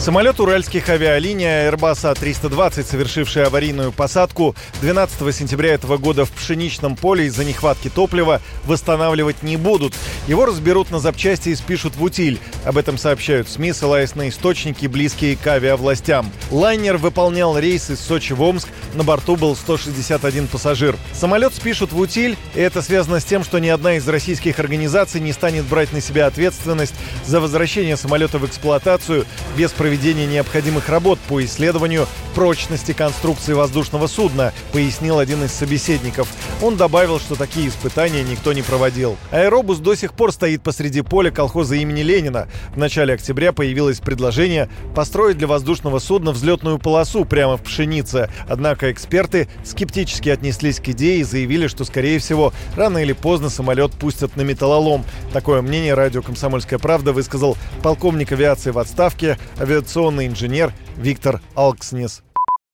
Самолет уральских авиалиний Airbus A320, совершивший аварийную посадку 12 сентября этого года в пшеничном поле из-за нехватки топлива, восстанавливать не будут. Его разберут на запчасти и спишут в утиль. Об этом сообщают СМИ, ссылаясь на источники, близкие к авиавластям. Лайнер выполнял рейс из Сочи в Омск. На борту был 161 пассажир. Самолет спишут в утиль, и это связано с тем, что ни одна из российских организаций не станет брать на себя ответственность за возвращение самолета в эксплуатацию без проведения проведения необходимых работ по исследованию прочности конструкции воздушного судна, пояснил один из собеседников. Он добавил, что такие испытания никто не проводил. Аэробус до сих пор стоит посреди поля колхоза имени Ленина. В начале октября появилось предложение построить для воздушного судна взлетную полосу прямо в пшенице. Однако эксперты скептически отнеслись к идее и заявили, что, скорее всего, рано или поздно самолет пустят на металлолом. Такое мнение радио «Комсомольская правда» высказал полковник авиации в отставке, авиационный авиационный инженер Виктор Алкснес.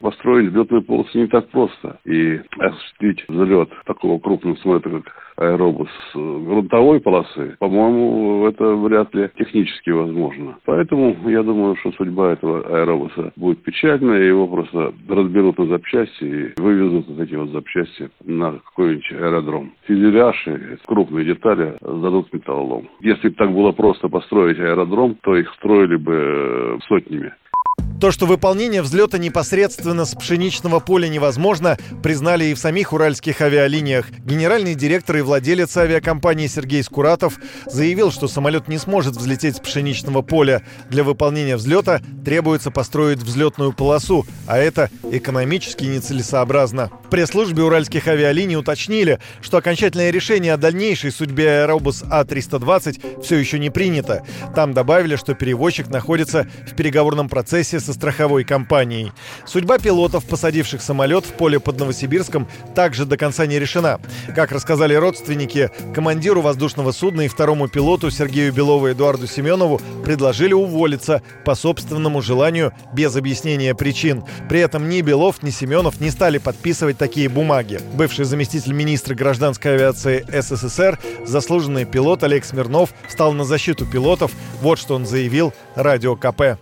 Построить взлетную полосу не так просто. И осуществить взлет такого крупного самолета, как аэробус грунтовой полосы, по-моему, это вряд ли технически возможно. Поэтому я думаю, что судьба этого аэробуса будет печальная, его просто разберут на запчасти и вывезут эти вот запчасти на какой-нибудь аэродром. Фюзеляж и крупные детали сдадут металлолом. Если бы так было просто построить аэродром, то их строили бы сотнями. То, что выполнение взлета непосредственно с пшеничного поля невозможно, признали и в самих уральских авиалиниях. Генеральный директор и владелец авиакомпании Сергей Скуратов заявил, что самолет не сможет взлететь с пшеничного поля. Для выполнения взлета требуется построить взлетную полосу, а это экономически нецелесообразно. В пресс-службе уральских авиалиний уточнили, что окончательное решение о дальнейшей судьбе Аэробус А320 все еще не принято. Там добавили, что перевозчик находится в переговорном процессе со страховой компанией. Судьба пилотов, посадивших самолет в поле под Новосибирском, также до конца не решена. Как рассказали родственники, командиру воздушного судна и второму пилоту Сергею Белову и Эдуарду Семенову предложили уволиться по собственному желанию без объяснения причин. При этом ни Белов, ни Семенов не стали подписывать такие бумаги. Бывший заместитель министра гражданской авиации СССР, заслуженный пилот Олег Смирнов, стал на защиту пилотов. Вот что он заявил радио КП.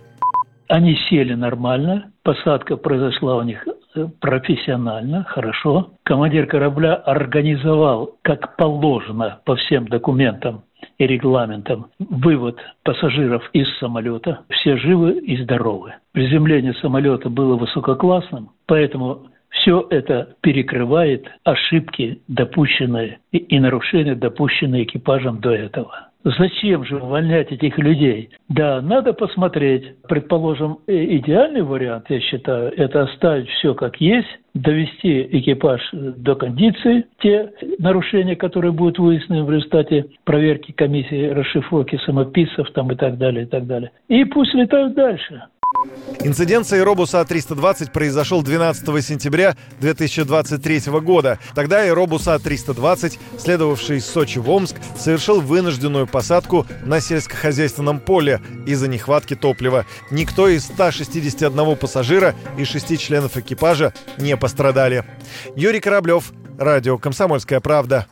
Они сели нормально, посадка произошла у них э, профессионально, хорошо. Командир корабля организовал, как положено по всем документам и регламентам, вывод пассажиров из самолета. Все живы и здоровы. Приземление самолета было высококлассным, поэтому все это перекрывает ошибки, допущенные и нарушения, допущенные экипажем до этого. Зачем же увольнять этих людей? Да, надо посмотреть. Предположим, идеальный вариант, я считаю, это оставить все как есть, довести экипаж до кондиции, те нарушения, которые будут выяснены в результате проверки комиссии расшифровки самописцев там и так далее, и так далее. И пусть летают дальше. Инцидент с аэробуса А320 произошел 12 сентября 2023 года. Тогда аэробус А320, следовавший из Сочи в Омск, совершил вынужденную посадку на сельскохозяйственном поле из-за нехватки топлива. Никто из 161 пассажира и шести членов экипажа не пострадали. Юрий Кораблев, Радио «Комсомольская правда».